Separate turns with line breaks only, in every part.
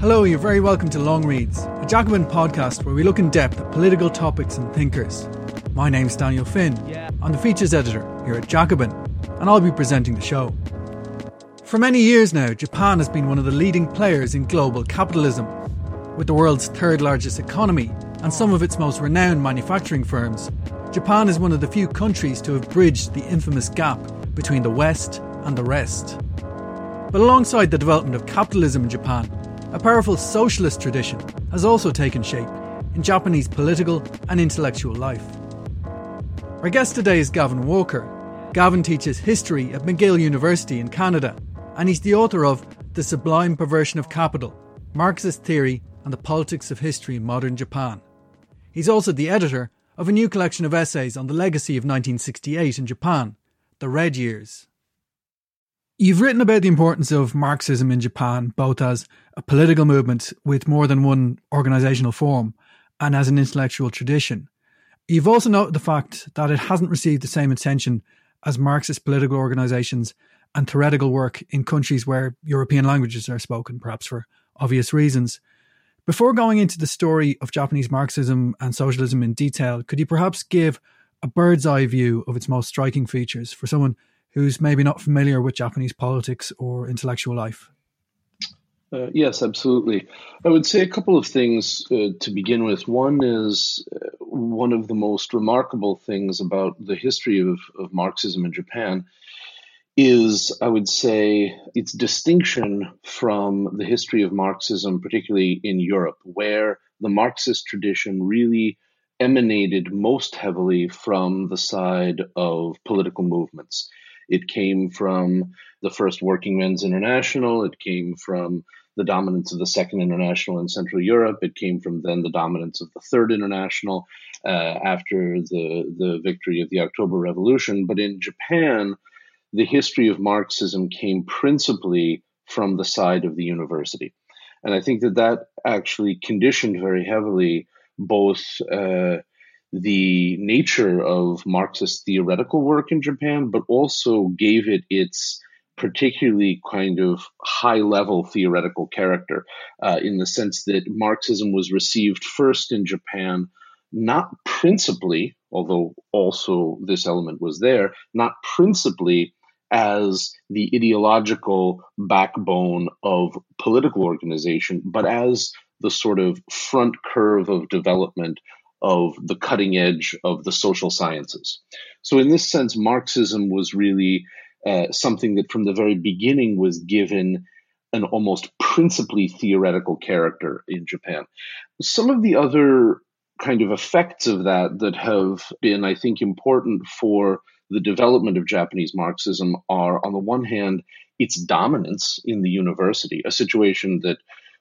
Hello, you're very welcome to Long Reads, a Jacobin podcast where we look in depth at political topics and thinkers. My name's Daniel Finn. I'm the features editor here at Jacobin, and I'll be presenting the show. For many years now, Japan has been one of the leading players in global capitalism. With the world's third largest economy and some of its most renowned manufacturing firms, Japan is one of the few countries to have bridged the infamous gap between the West and the rest. But alongside the development of capitalism in Japan, a powerful socialist tradition has also taken shape in Japanese political and intellectual life. Our guest today is Gavin Walker. Gavin teaches history at McGill University in Canada, and he's the author of The Sublime Perversion of Capital Marxist Theory and the Politics of History in Modern Japan. He's also the editor of a new collection of essays on the legacy of 1968 in Japan, The Red Years. You've written about the importance of Marxism in Japan, both as a political movement with more than one organisational form and as an intellectual tradition. You've also noted the fact that it hasn't received the same attention as Marxist political organisations and theoretical work in countries where European languages are spoken, perhaps for obvious reasons. Before going into the story of Japanese Marxism and socialism in detail, could you perhaps give a bird's eye view of its most striking features for someone who's maybe not familiar with Japanese politics or intellectual life?
Uh, yes, absolutely. I would say a couple of things uh, to begin with. One is uh, one of the most remarkable things about the history of, of Marxism in Japan is, I would say, its distinction from the history of Marxism, particularly in Europe, where the Marxist tradition really emanated most heavily from the side of political movements. It came from the first Working Men's International. It came from the dominance of the Second International in Central Europe. It came from then the dominance of the Third International uh, after the, the victory of the October Revolution. But in Japan, the history of Marxism came principally from the side of the university. And I think that that actually conditioned very heavily both uh, the nature of Marxist theoretical work in Japan, but also gave it its particularly kind of high level theoretical character uh, in the sense that Marxism was received first in Japan, not principally, although also this element was there, not principally as the ideological backbone of political organization, but as the sort of front curve of development of the cutting edge of the social sciences. So, in this sense, Marxism was really uh, something that from the very beginning was given an almost principally theoretical character in Japan. Some of the other kind of effects of that that have been, I think, important for the development of Japanese Marxism are, on the one hand, its dominance in the university, a situation that,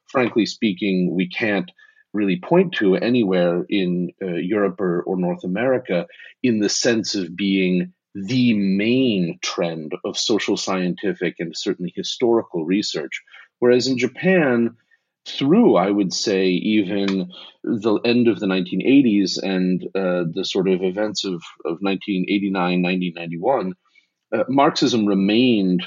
frankly speaking, we can't really point to anywhere in uh, Europe or, or North America in the sense of being the main trend of social scientific and certainly historical research. Whereas in Japan, through, I would say, even the end of the 1980s and uh, the sort of events of, of 1989, 1991, uh, Marxism remained,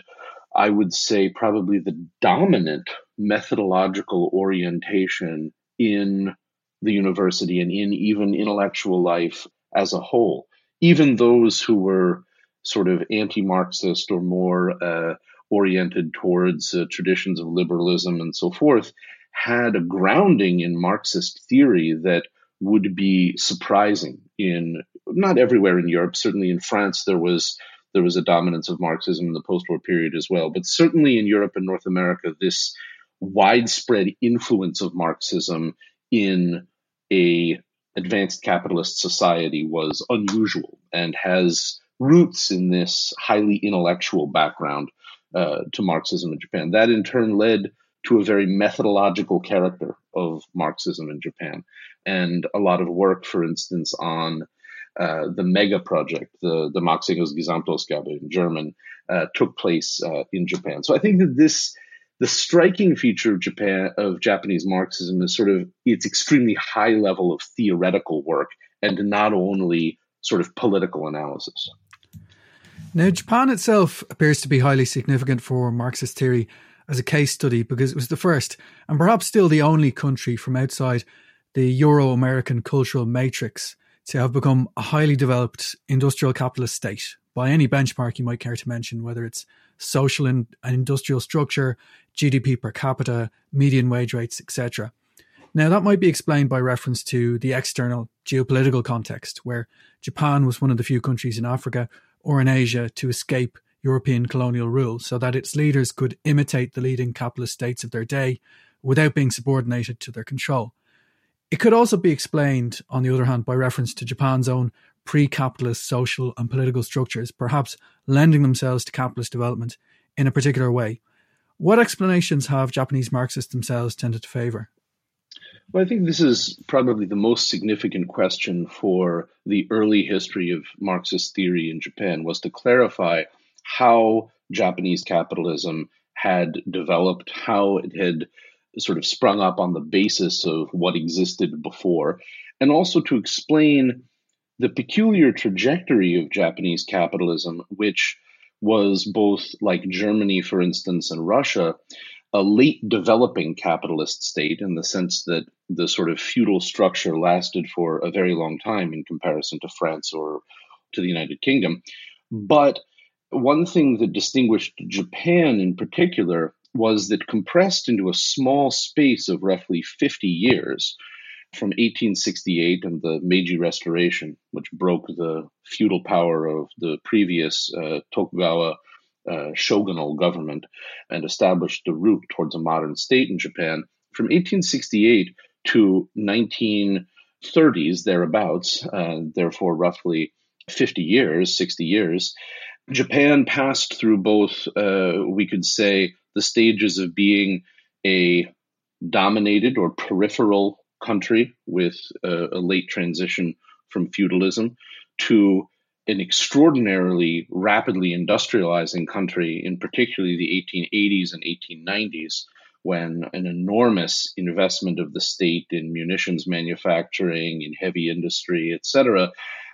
I would say, probably the dominant methodological orientation in the university and in even intellectual life as a whole. Even those who were sort of anti Marxist or more uh, oriented towards uh, traditions of liberalism and so forth had a grounding in Marxist theory that would be surprising in not everywhere in Europe. Certainly in France, there was there was a dominance of Marxism in the post-war period as well. But certainly in Europe and North America, this widespread influence of Marxism in a advanced capitalist society was unusual and has roots in this highly intellectual background uh, to Marxism in Japan. That in turn led to a very methodological character of Marxism in Japan, and a lot of work, for instance, on uh, the mega project, the the Marx Engels Gesamtausgabe in German, uh, took place uh, in Japan. So I think that this the striking feature of Japan of Japanese Marxism is sort of its extremely high level of theoretical work and not only sort of political analysis.
Now, Japan itself appears to be highly significant for Marxist theory as a case study because it was the first and perhaps still the only country from outside the Euro American cultural matrix to have become a highly developed industrial capitalist state by any benchmark you might care to mention, whether it's social and industrial structure, GDP per capita, median wage rates, etc. Now, that might be explained by reference to the external geopolitical context, where Japan was one of the few countries in Africa or in Asia to escape European colonial rule, so that its leaders could imitate the leading capitalist states of their day without being subordinated to their control. It could also be explained, on the other hand, by reference to Japan's own pre capitalist social and political structures, perhaps lending themselves to capitalist development in a particular way. What explanations have Japanese Marxists themselves tended to favour?
Well, I think this is probably the most significant question for the early history of Marxist theory in Japan was to clarify how Japanese capitalism had developed, how it had sort of sprung up on the basis of what existed before, and also to explain the peculiar trajectory of Japanese capitalism, which was both like Germany, for instance, and Russia, a late developing capitalist state in the sense that the sort of feudal structure lasted for a very long time in comparison to France or to the United Kingdom. But one thing that distinguished Japan in particular was that compressed into a small space of roughly 50 years from 1868 and the Meiji Restoration, which broke the feudal power of the previous uh, Tokugawa uh, shogunal government and established the route towards a modern state in Japan. From 1868 to 1930s, thereabouts, uh, therefore roughly 50 years, 60 years, Japan passed through both, uh, we could say, the stages of being a dominated or peripheral country with a, a late transition from feudalism to an extraordinarily rapidly industrializing country, in particularly the 1880s and 1890s, when an enormous investment of the state in munitions manufacturing, in heavy industry, etc.,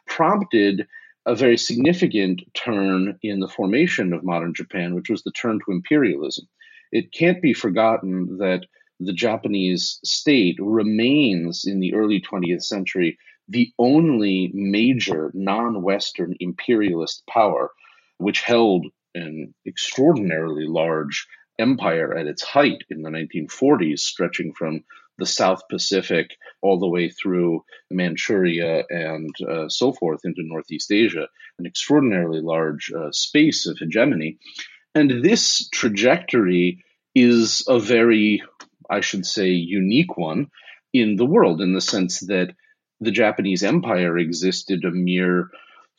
prompted a very significant turn in the formation of modern Japan, which was the turn to imperialism. It can't be forgotten that the Japanese state remains in the early 20th century the only major non Western imperialist power, which held an extraordinarily large empire at its height in the 1940s, stretching from the South Pacific all the way through Manchuria and uh, so forth into Northeast Asia, an extraordinarily large uh, space of hegemony. And this trajectory is a very, I should say, unique one in the world in the sense that the Japanese Empire existed a mere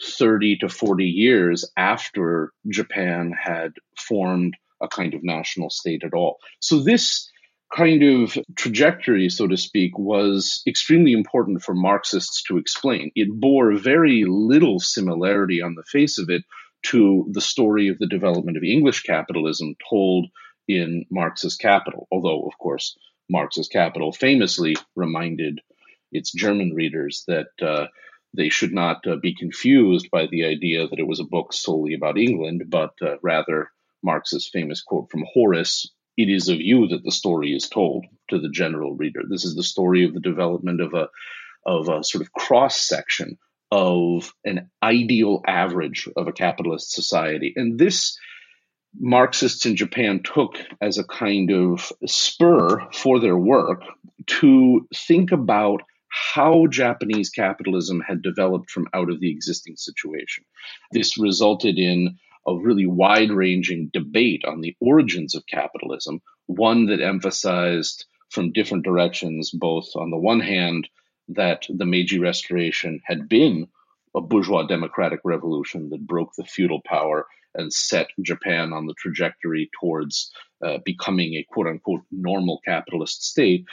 30 to 40 years after Japan had formed a kind of national state at all. So this kind of trajectory, so to speak, was extremely important for Marxists to explain. It bore very little similarity on the face of it to the story of the development of English capitalism told in Marx's Capital, although, of course, Marx's Capital famously reminded its German readers that uh, they should not uh, be confused by the idea that it was a book solely about England, but uh, rather Marx's famous quote from Horace it is of you that the story is told to the general reader. This is the story of the development of a of a sort of cross section of an ideal average of a capitalist society. And this Marxists in Japan took as a kind of spur for their work to think about how Japanese capitalism had developed from out of the existing situation. This resulted in a really wide ranging debate on the origins of capitalism, one that emphasized from different directions, both on the one hand, that the Meiji Restoration had been a bourgeois democratic revolution that broke the feudal power and set Japan on the trajectory towards uh, becoming a quote unquote normal capitalist state.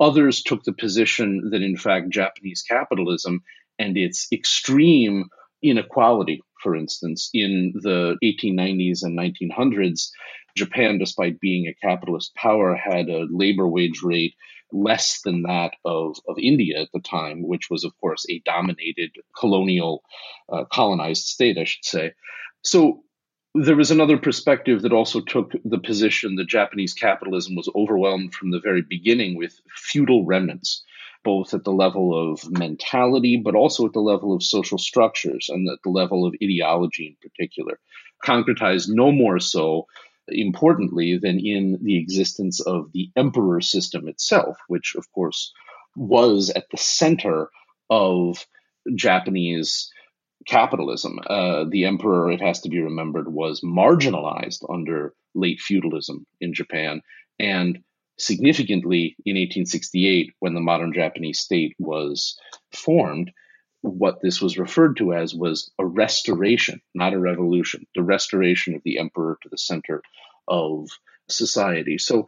Others took the position that, in fact, Japanese capitalism and its extreme inequality for instance, in the 1890s and 1900s, Japan, despite being a capitalist power, had a labor wage rate less than that of, of India at the time, which was, of course, a dominated colonial, uh, colonized state, I should say. So there was another perspective that also took the position that Japanese capitalism was overwhelmed from the very beginning with feudal remnants, both at the level of mentality, but also at the level of social structures and at the level of ideology in particular. Concretized no more so, importantly, than in the existence of the emperor system itself, which, of course, was at the center of Japanese capitalism. Uh, the emperor, it has to be remembered, was marginalized under late feudalism in Japan, and significantly in 1868, when the modern Japanese state was formed, what this was referred to as was a restoration, not a revolution, the restoration of the emperor to the center of society. So,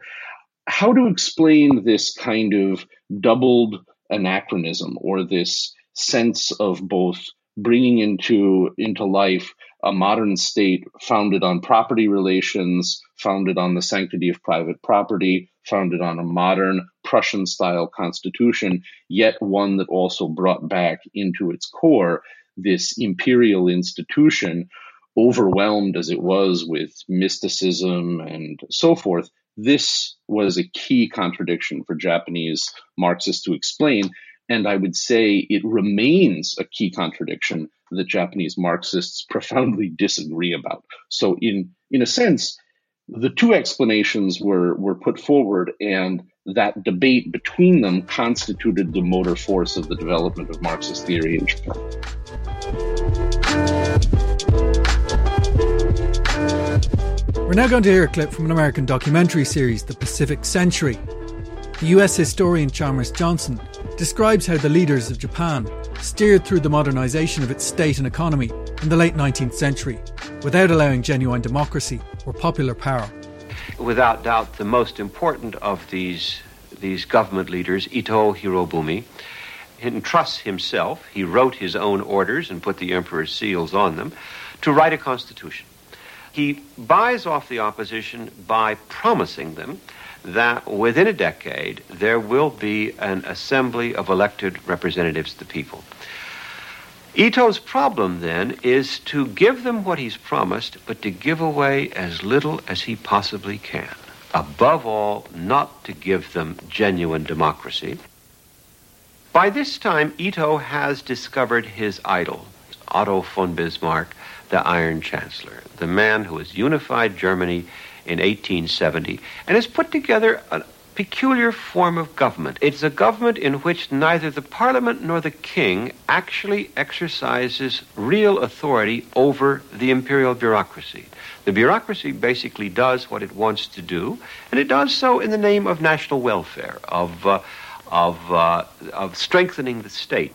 how to explain this kind of doubled anachronism or this sense of both bringing into into life a modern state founded on property relations, founded on the sanctity of private property, founded on a modern Prussian style constitution, yet one that also brought back into its core this imperial institution, overwhelmed as it was with mysticism and so forth. This was a key contradiction for Japanese Marxists to explain, and I would say it remains a key contradiction that Japanese Marxists profoundly disagree about. So, in, in a sense, the two explanations were, were put forward, and that debate between them constituted the motor force of the development of Marxist theory in Japan.
We're now going to hear a clip from an American documentary series, The Pacific Century. The US historian Chalmers Johnson describes how the leaders of Japan steered through the modernisation of its state and economy in the late 19th century without allowing genuine democracy or popular power.
Without doubt, the most important of these, these government leaders, Ito Hirobumi, entrusts himself, he wrote his own orders and put the emperor's seals on them, to write a constitution. He buys off the opposition by promising them that within a decade there will be an assembly of elected representatives of the people. Ito's problem then is to give them what he's promised, but to give away as little as he possibly can. Above all, not to give them genuine democracy. By this time, Ito has discovered his idol, Otto von Bismarck, the Iron Chancellor, the man who has unified Germany in 1870 and has put together a peculiar form of government. It's a government in which neither the parliament nor the king actually exercises real authority over the imperial bureaucracy. The bureaucracy basically does what it wants to do, and it does so in the name of national welfare, of, uh, of, uh, of strengthening the state.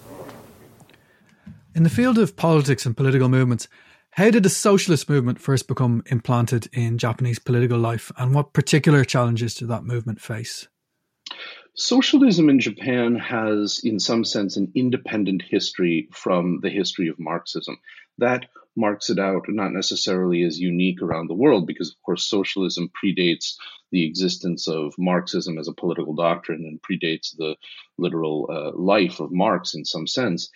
In the field of politics and political movements, how did the socialist movement first become implanted in Japanese political life, and what particular challenges did that movement face?
Socialism in Japan has, in some sense, an independent history from the history of Marxism. That marks it out not necessarily as unique around the world, because, of course, socialism predates the existence of Marxism as a political doctrine and predates the literal uh, life of Marx in some sense.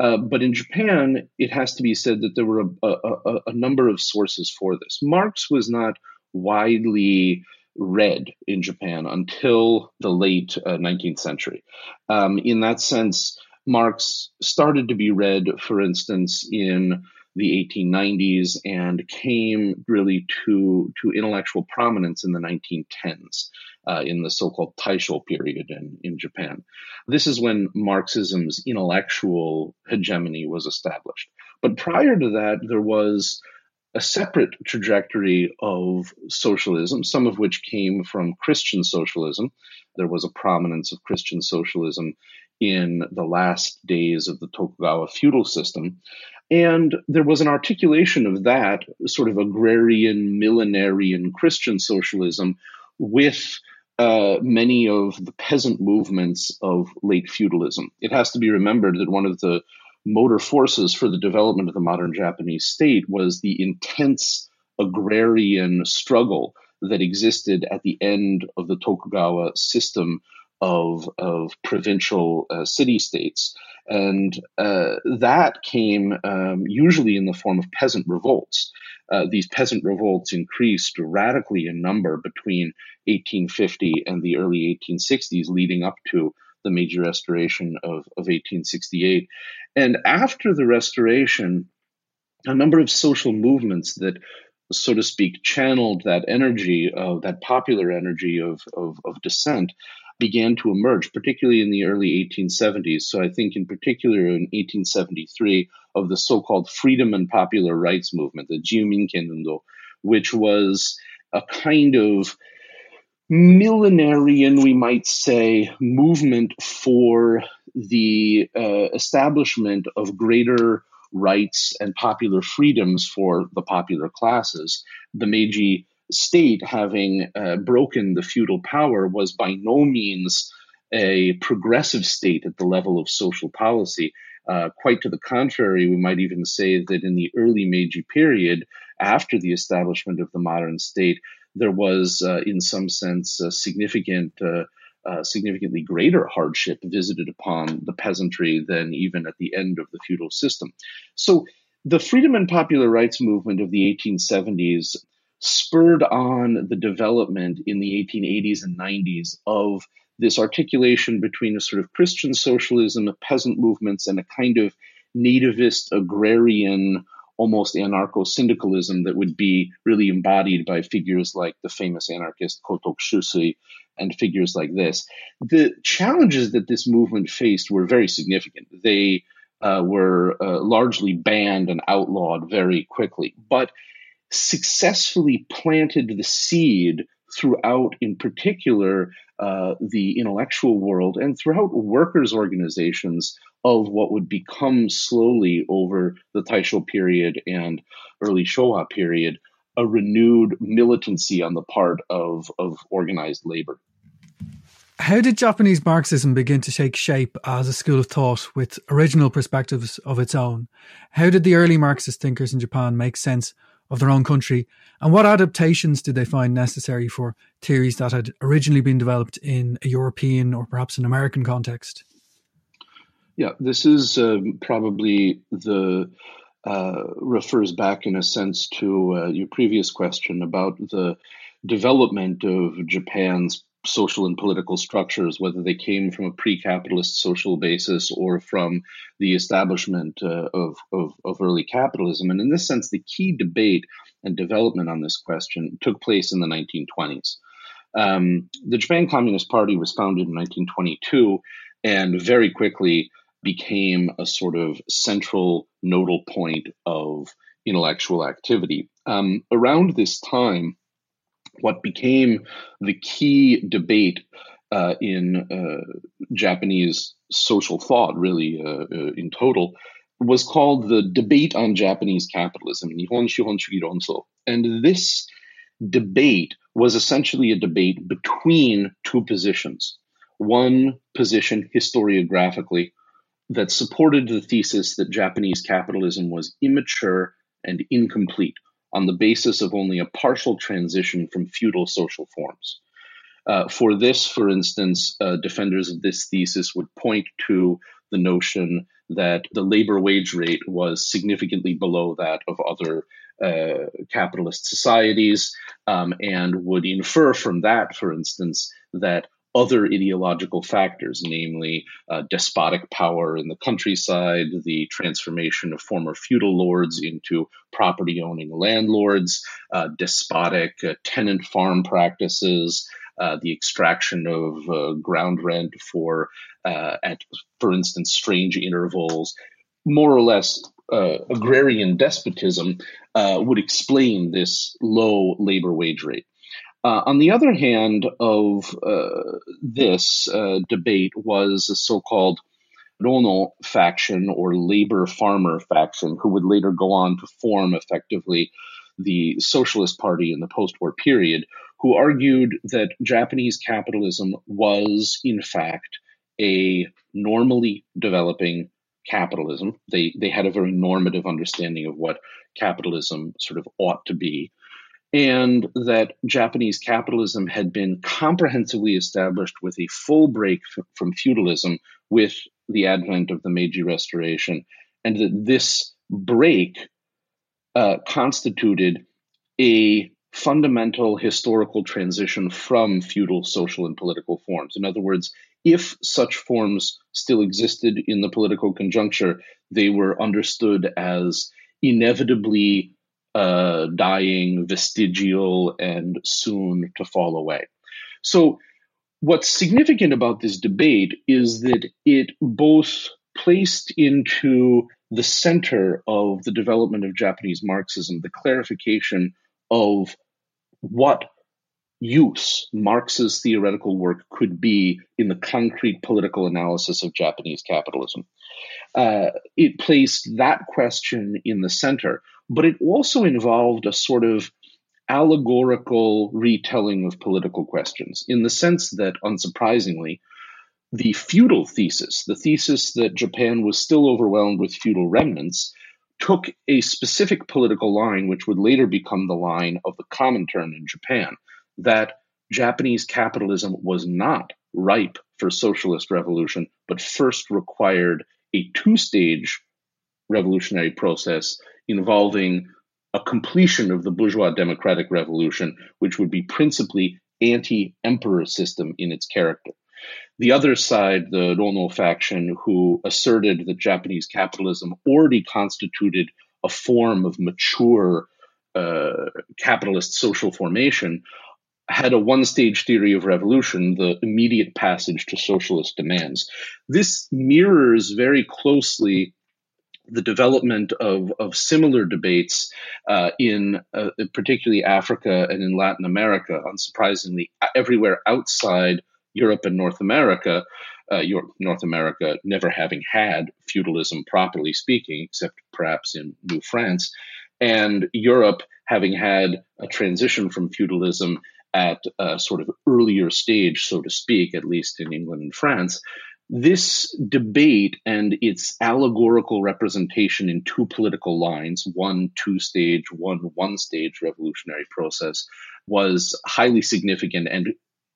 Uh, but in Japan, it has to be said that there were a, a, a number of sources for this. Marx was not widely read in Japan until the late uh, 19th century. Um, in that sense, Marx started to be read, for instance, in the 1890s and came really to, to intellectual prominence in the 1910s. Uh, in the so-called Taisho period in, in Japan. This is when Marxism's intellectual hegemony was established. But prior to that, there was a separate trajectory of socialism, some of which came from Christian socialism. There was a prominence of Christian socialism in the last days of the Tokugawa feudal system. And there was an articulation of that sort of agrarian, millenarian Christian socialism with uh, many of the peasant movements of late feudalism. It has to be remembered that one of the motor forces for the development of the modern Japanese state was the intense agrarian struggle that existed at the end of the Tokugawa system of, of provincial uh, city states. And uh, that came um, usually in the form of peasant revolts. Uh, these peasant revolts increased radically in number between 1850 and the early 1860s, leading up to the major Restoration of, of 1868. And after the Restoration, a number of social movements that so to speak, channeled that energy of that popular energy of, of, of dissent began to emerge, particularly in the early 1870s. So I think, in particular, in 1873, of the so-called freedom and popular rights movement, the Jiyu Minken Undo, which was a kind of millenarian, we might say, movement for the uh, establishment of greater rights and popular freedoms for the popular classes. The Meiji state, having uh, broken the feudal power, was by no means a progressive state at the level of social policy. Uh, quite to the contrary, we might even say that in the early Meiji period, after the establishment of the modern state, there was, uh, in some sense, a significant uh, uh, significantly greater hardship visited upon the peasantry than even at the end of the feudal system. So the freedom and popular rights movement of the 1870s spurred on the development in the 1880s and 90s of this articulation between a sort of Christian socialism, peasant movements, and a kind of nativist agrarian almost anarcho syndicalism that would be really embodied by figures like the famous anarchist Kotoku Shusui and figures like this. The challenges that this movement faced were very significant. They uh, were uh, largely banned and outlawed very quickly, but successfully planted the seed throughout, in particular, uh, the intellectual world and throughout workers' organizations of what would become slowly over the Taisho period and early Showa period a renewed militancy on the part of, of organized labor.
How did Japanese Marxism begin to take shape as a school of thought with original perspectives of its own? How did the early Marxist thinkers in Japan make sense of their own country? And what adaptations did they find necessary for theories that had originally been developed in a European or perhaps an American context?
Yeah, this is um, probably the uh, refers back in a sense to uh, your previous question about the development of Japan's social and political structures, whether they came from a pre-capitalist social basis or from the establishment uh, of, of, of, early capitalism. And in this sense, the key debate and development on this question took place in the 1920s. Um, the Japan Communist Party was founded in 1922 and very quickly became a sort of central nodal point of intellectual activity. Um, around this time, what became the key debate uh, in uh, Japanese social thought, really uh, uh in total, was called the debate on Japanese capitalism, Nihon Shihon Shugi Ronso. And this debate was essentially a debate between two positions. One position historiographically that supported the thesis that Japanese capitalism was immature and incomplete on the basis of only a partial transition from feudal social forms. Uh, for this, for instance, uh, defenders of this thesis would point to the notion that the labor wage rate was significantly below that of other uh, capitalist societies, um, and would infer from that, for instance, that other ideological factors, namely uh, despotic power in the countryside, the transformation of former feudal lords into property owning landlords, uh, despotic uh, tenant farm practices, uh, the extraction of uh, ground rent for, uh, at, for instance, strange intervals, more or less agrarian despotism would explain this low labor wage rate. Uh, on the other hand of uh, this uh, debate was a so-called Rono faction or labor farmer faction, who would later go on to form effectively the Socialist Party in the post-war period, who argued that Japanese capitalism was in fact a normally developing capitalism. They they had a very normative understanding of what capitalism sort of ought to be and that Japanese capitalism had been comprehensively established with a full break f- from feudalism with the advent of the Meiji Restoration, and that this break uh, constituted a fundamental historical transition from feudal social and political forms. In other words, if such forms still existed in the political conjuncture, they were understood as inevitably uh, dying, vestigial, and soon to fall away. So, what's significant about this debate is that it both placed into the center of the development of Japanese Marxism the clarification of what use Marx's theoretical work could be in the concrete political analysis of Japanese capitalism. Uh, it placed that question in the center, but it also involved a sort of allegorical retelling of political questions in the sense that, unsurprisingly, the feudal thesis, the thesis that Japan was still overwhelmed with feudal remnants, took a specific political line, which would later become the line of the common Comintern in Japan, that Japanese capitalism was not ripe for socialist revolution, but first required a two stage revolutionary process involving a completion of the bourgeois democratic revolution, which would be principally anti emperor system in its character. The other side, the Rono faction, who asserted that Japanese capitalism already constituted a form of mature uh, capitalist social formation, had a one stage theory of revolution, the immediate passage to socialist demands. This mirrors very closely the development of, of similar debates uh, in uh, particularly Africa and in Latin America, unsurprisingly, everywhere outside Europe and North America. Uh, Europe, North America never having had feudalism, properly speaking, except perhaps in New France, and Europe having had a transition from feudalism at a sort of earlier stage, so to speak, at least in England and France. This debate and its allegorical representation in two political lines, one two stage, one one stage revolutionary process, was highly significant and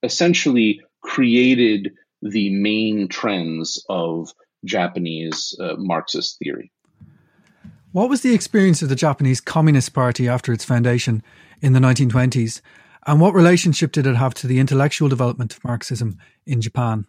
essentially created the main trends of Japanese uh, Marxist theory.
What was the experience of the Japanese Communist Party after its foundation in the 1920s? And what relationship did it have to the intellectual development of Marxism in Japan?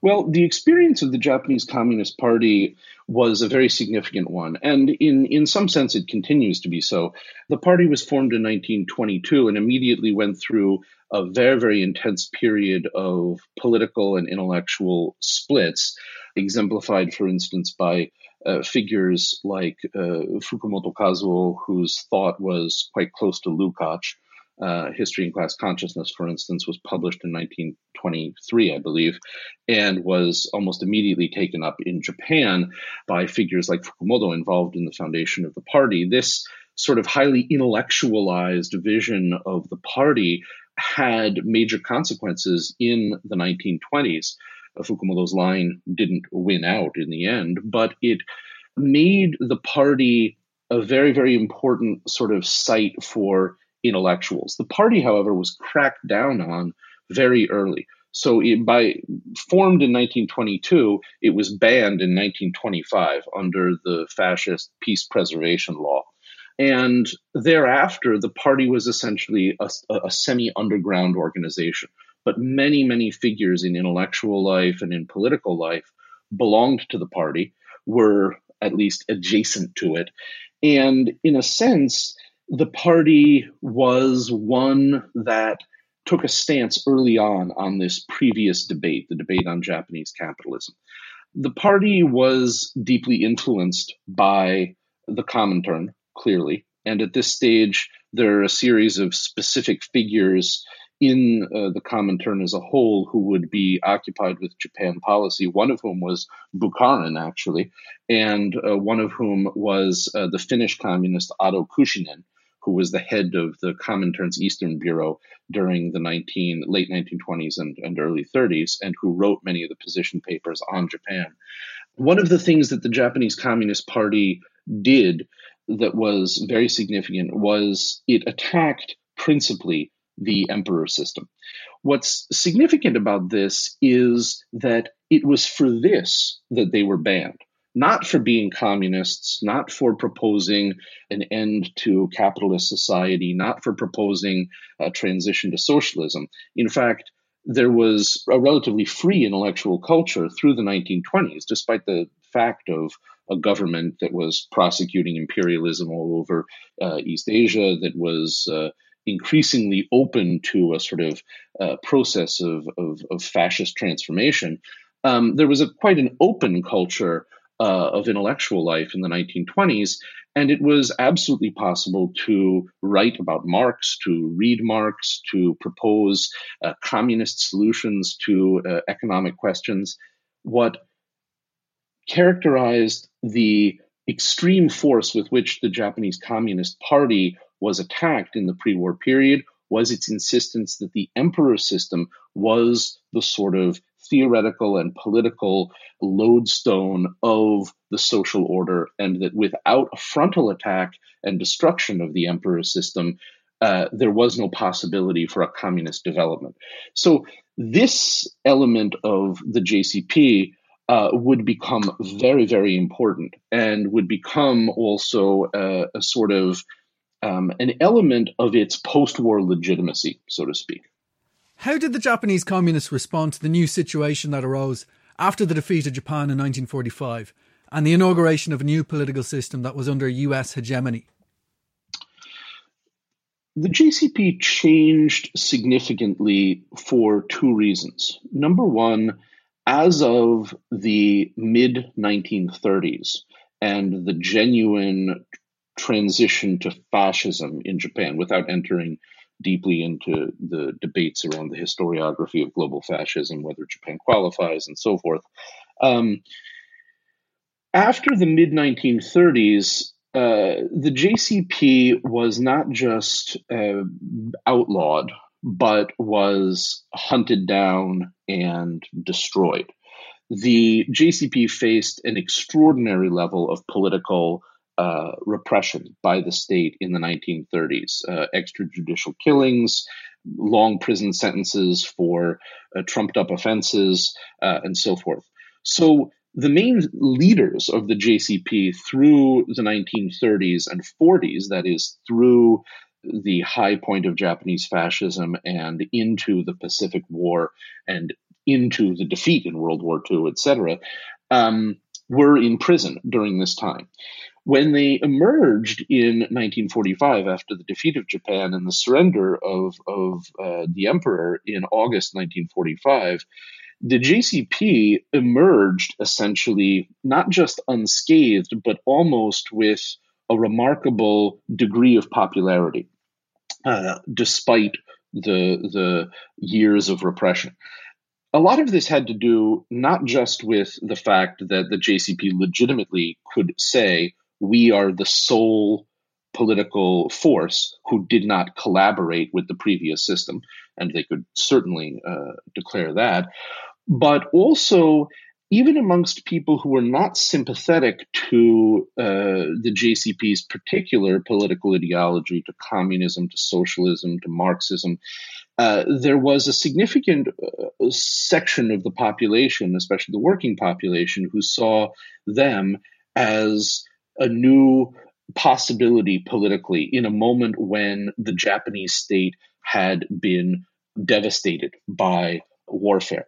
Well, the experience of the Japanese Communist Party was a very significant one, and in, in some sense, it continues to be so. The party was formed in 1922 and immediately went through a very, very intense period of political and intellectual splits, exemplified, for instance, by uh, figures like uh, Fukumoto Kazuo, whose thought was quite close to Lukács, uh, History and Class Consciousness, for instance, was published in 1923, I believe, and was almost immediately taken up in Japan by figures like Fukumoto involved in the foundation of the party. This sort of highly intellectualized vision of the party had major consequences in the 1920s. Uh, Fukumoto's line didn't win out in the end, but it made the party a very, very important sort of site for intellectuals. The party, however, was cracked down on very early. So, it, by formed in 1922, it was banned in 1925 under the fascist peace preservation law. And thereafter, the party was essentially a, a semi underground organization. But many, many figures in intellectual life and in political life belonged to the party, were at least adjacent to it. And in a sense, the party was one that took a stance early on on this previous debate, the debate on Japanese capitalism. The party was deeply influenced by the Comintern, clearly. And at this stage, there are a series of specific figures in uh, the Comintern as a whole who would be occupied with Japan policy, one of whom was Bukharin, actually, and uh, one of whom was uh, the Finnish communist Otto Kuusinen, who was the head of the Comintern's Eastern Bureau during the 19, late 1920s and, and early 30s, and who wrote many of the position papers on Japan. One of the things that the Japanese Communist Party did that was very significant was it attacked principally the emperor system. What's significant about this is that it was for this that they were banned, not for being communists, not for proposing an end to capitalist society, not for proposing a transition to socialism. In fact, there was a relatively free intellectual culture through the 1920s, despite the fact of a government that was prosecuting imperialism all over uh, East Asia, that was uh, increasingly open to a sort of uh, process of, of, of, fascist transformation. Um, there was a quite an open culture uh, of intellectual life in the 1920s, and it was absolutely possible to write about Marx, to read Marx, to propose uh, communist solutions to uh, economic questions. What characterized the extreme force with which the Japanese Communist Party was attacked in the pre war period was its insistence that the emperor system was the sort of theoretical and political lodestone of the social order, and that without a frontal attack and destruction of the emperor system, uh, there was no possibility for a communist development. So, this element of the JCP uh, would become very, very important and would become also a, a sort of um, an element of its post war legitimacy, so to speak.
How did the Japanese communists respond to the new situation that arose after the defeat of Japan in 1945 and the inauguration of a new political system that was under US hegemony?
The JCP changed significantly for two reasons. Number one, as of the mid 1930s and the genuine transition to fascism in Japan without entering deeply into the debates around the historiography of global fascism, whether Japan qualifies, and so forth. Um, after the mid 1930s, uh, the JCP was not just uh, outlawed, but was hunted down and destroyed. The JCP faced an extraordinary level of political uh, repression by the state in the 1930s, uh, extrajudicial killings, long prison sentences for uh, trumped up offenses, uh, and so forth. So the main leaders of the JCP through the 1930s and 40s, that is, through the high point of Japanese fascism and into the Pacific War and into the defeat in World War II, etc., um, were in prison during this time. When they emerged in 1945 after the defeat of Japan and the surrender of, of uh, the emperor in August 1945, the JCP emerged essentially not just unscathed, but almost with a remarkable degree of popularity, uh, despite the the years of repression. A lot of this had to do not just with the fact that the JCP legitimately could say, we are the sole political force who did not collaborate with the previous system, and they could certainly uh, declare that, but also even amongst people who were not sympathetic to uh, the JCP's particular political ideology, to communism, to socialism, to Marxism, uh, there was a significant uh, section of the population, especially the working population, who saw them as a new possibility politically in a moment when the Japanese state had been devastated by warfare.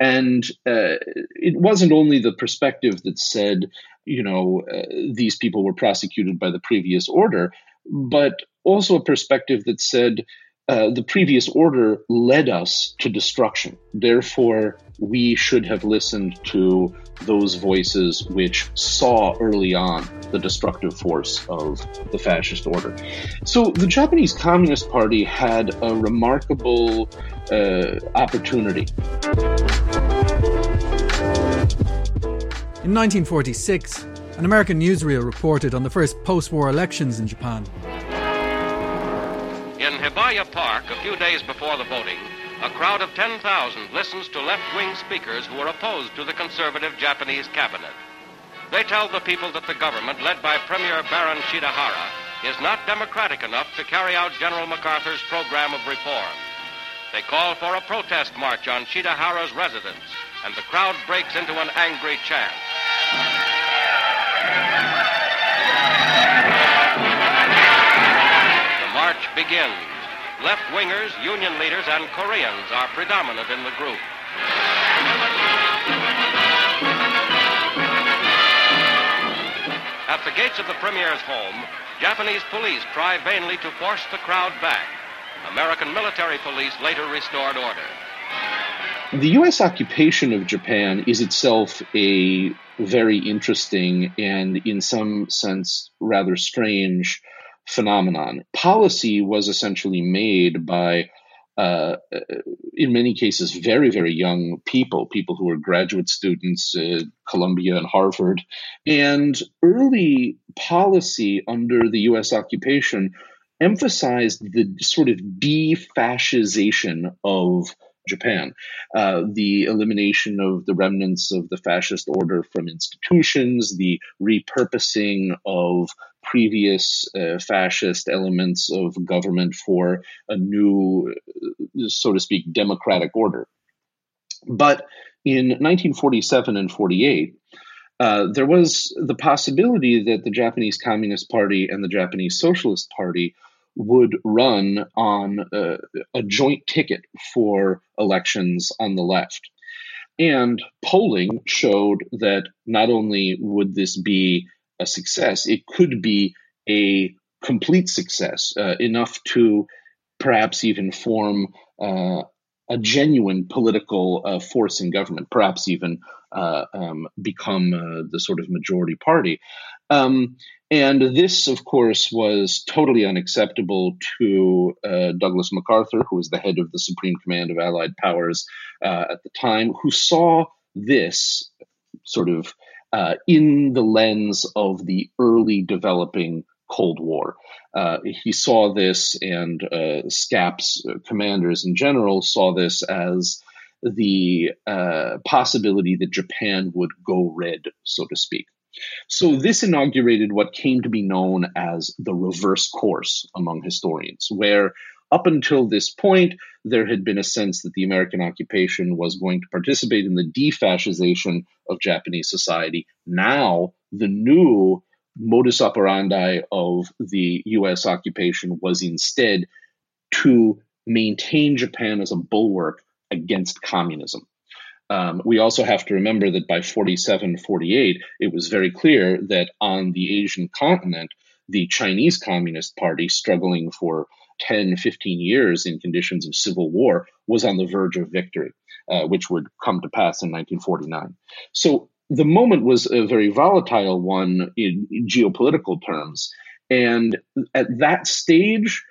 And uh, it wasn't only the perspective that said, you know, uh, these people were prosecuted by the previous order, but also a perspective that said, uh, the previous order led us to destruction. Therefore, we should have listened to those voices which saw early on the destructive force of the fascist order. So, the Japanese Communist Party had a remarkable uh, opportunity.
In 1946, an American newsreel reported on the first post war elections in Japan.
Hibiya Park, a few days before the voting, a crowd of 10,000 listens to left wing speakers who are opposed to the conservative Japanese cabinet. They tell the people that the government, led by Premier Baron Shidehara, is not democratic enough to carry out General MacArthur's program of reform. They call for a protest march on Shidehara's residence, and the crowd breaks into an angry chant. The march begins. Left wingers, union leaders, and Koreans are predominant in the group. At the gates of the premier's home, Japanese police try vainly to force the crowd back. American military police later restored order.
The U.S. occupation of Japan is itself a very interesting and, in some sense, rather strange phenomenon. Policy was essentially made by, uh, in many cases, very, very young people, people who were graduate students at Columbia and Harvard. And early policy under the U.S. occupation emphasized the sort of defascization of Japan, uh, the elimination of the remnants of the fascist order from institutions, the repurposing of previous uh, fascist elements of government for a new, uh, so to speak, democratic order. But in 1947 and 48, uh, there was the possibility that the Japanese Communist Party and the Japanese Socialist Party would run on a, a joint ticket for elections on the left. And polling showed that not only would this be a success, it could be a complete success, uh, enough to perhaps even form uh, a genuine political uh, force in government, perhaps even uh, um, become uh, the sort of majority party. Um, and this, of course, was totally unacceptable to uh, Douglas MacArthur, who was the head of the Supreme Command of Allied Powers uh, at the time, who saw this sort of uh, in the lens of the early developing Cold War. Uh, he saw this, and uh, SCAP's commanders in general saw this as the uh, possibility that Japan would go red, so to speak. So this inaugurated what came to be known as the reverse course among historians, where up until this point, there had been a sense that the American occupation was going to participate in the defascization of Japanese society. Now, the new modus operandi of the US occupation was instead to maintain Japan as a bulwark against communism. Um, we also have to remember that by 47, 48, it was very clear that on the Asian continent, the Chinese Communist Party, struggling for 10, 15 years in conditions of civil war, was on the verge of victory, uh, which would come to pass in 1949. So the moment was a very volatile one in, in geopolitical terms. And at that stage,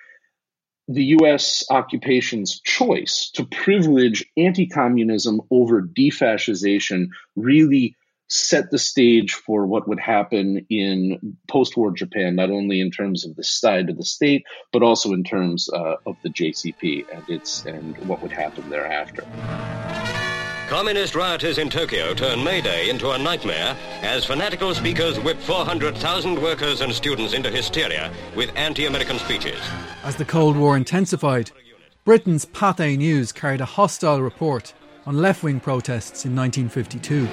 the US occupation's choice to privilege anti communism over defascization really set the stage for what would happen in post war Japan, not only in terms of the side of the state, but also in terms uh, of the JCP and, its, and what would happen thereafter.
Communist rioters in Tokyo turn May Day into a nightmare as fanatical speakers whip 400,000 workers and students into hysteria with anti-American speeches.
As the Cold War intensified, Britain's Pathé News carried a hostile report on left-wing protests in 1952.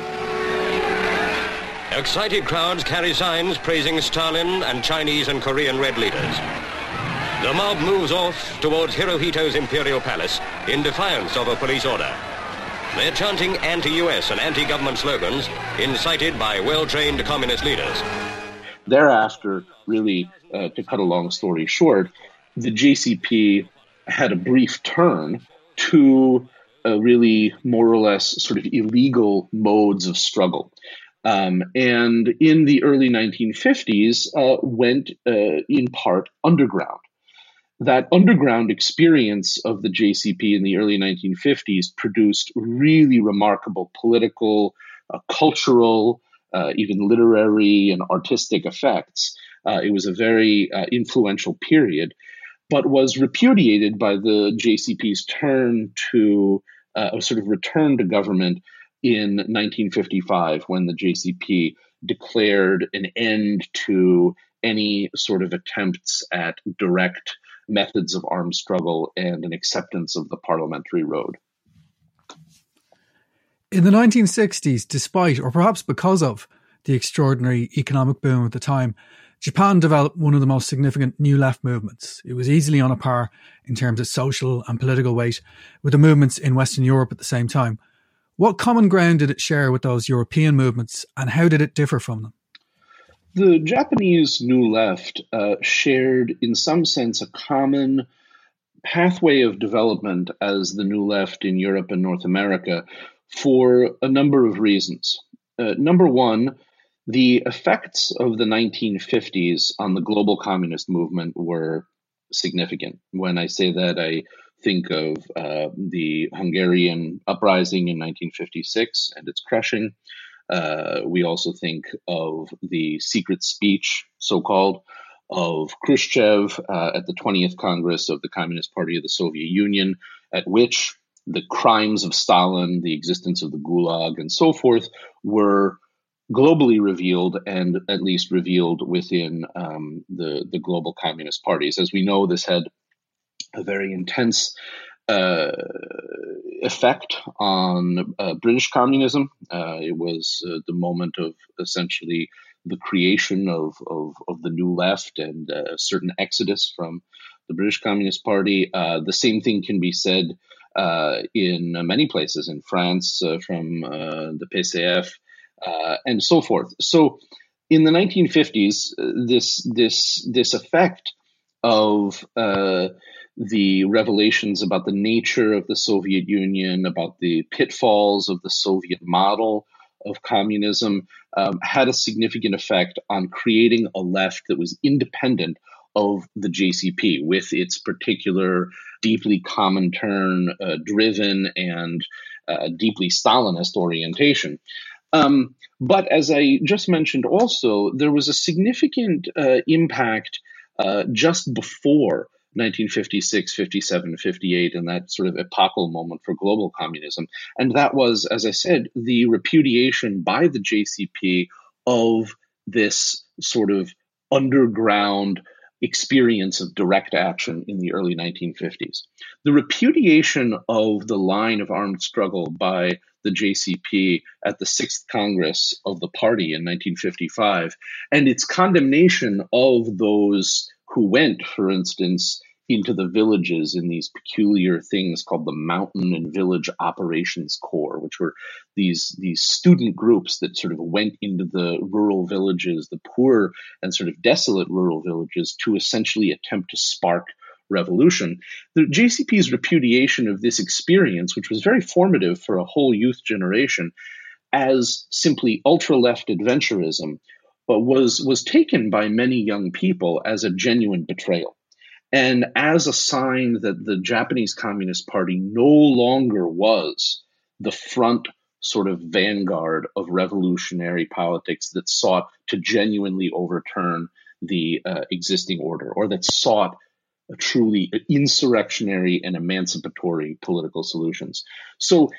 Excited crowds carry signs praising Stalin and Chinese and Korean Red leaders. The mob moves off towards Hirohito's imperial palace in defiance of a police order. They're chanting anti-US and anti-government slogans incited by well-trained communist leaders.
Thereafter, really, uh, to cut a long story short, the JCP had a brief turn to uh, really more or less sort of illegal modes of struggle. Um, and in the early 1950s, uh, went uh, in part underground that underground experience of the JCP in the early 1950s produced really remarkable political, uh, cultural, uh, even literary and artistic effects. Uh, it was a very uh, influential period, but was repudiated by the JCP's turn to uh, a sort of return to government in 1955 when the JCP declared an end to any sort of attempts at direct methods of armed struggle and an acceptance of the parliamentary road.
In the 1960s, despite or perhaps because of the extraordinary economic boom at the time, Japan developed one of the most significant New Left movements. It was easily on a par in terms of social and political weight with the movements in Western Europe at the same time. What common ground did it share with those European movements and how did it differ from them?
The Japanese New Left uh, shared, in some sense, a common pathway of development as the New Left in Europe and North America for a number of reasons. Uh, number one, the effects of the 1950s on the global communist movement were significant. When I say that, I think of uh, the Hungarian uprising in 1956 and its crushing. Uh, we also think of the secret speech, so called, of Khrushchev uh, at the 20th Congress of the Communist Party of the Soviet Union, at which the crimes of Stalin, the existence of the Gulag, and so forth were globally revealed and at least revealed within um, the, the global communist parties. As we know, this had a very intense uh, effect on uh, British communism. Uh, it was uh, the moment of essentially the creation of, of, of the new left and a certain exodus from the British Communist Party. Uh, the same thing can be said uh, in many places in France from the PCF uh, and so forth. So in the 1950s, this this this effect of uh, the revelations about the nature of the Soviet Union, about the pitfalls of the Soviet model of communism, um, had a significant effect on creating a left that was independent of the JCP with its particular deeply Comintern uh, driven and uh, deeply Stalinist orientation. Um, but as I just mentioned, also, there was a significant uh, impact uh, just before 1956, 57, 58, and that sort of epochal moment for global communism. And that was, as I said, the repudiation by the JCP of this sort of underground experience of direct action in the early 1950s. The repudiation of the line of armed struggle by the JCP at the Sixth Congress of the party in 1955, and its condemnation of those who went, for instance, into the villages in these peculiar things called the Mountain and Village Operations Corps, which were these these student groups that sort of went into the rural villages, the poor and sort of desolate rural villages, to essentially attempt to spark revolution. The JCP's repudiation of this experience, which was very formative for a whole youth generation, as simply ultra left adventurism, but was was taken by many young people as a genuine betrayal and as a sign that the Japanese Communist Party no longer was the front sort of vanguard of revolutionary politics that sought to genuinely overturn the uh, existing order or that sought truly insurrectionary and emancipatory political solutions. So,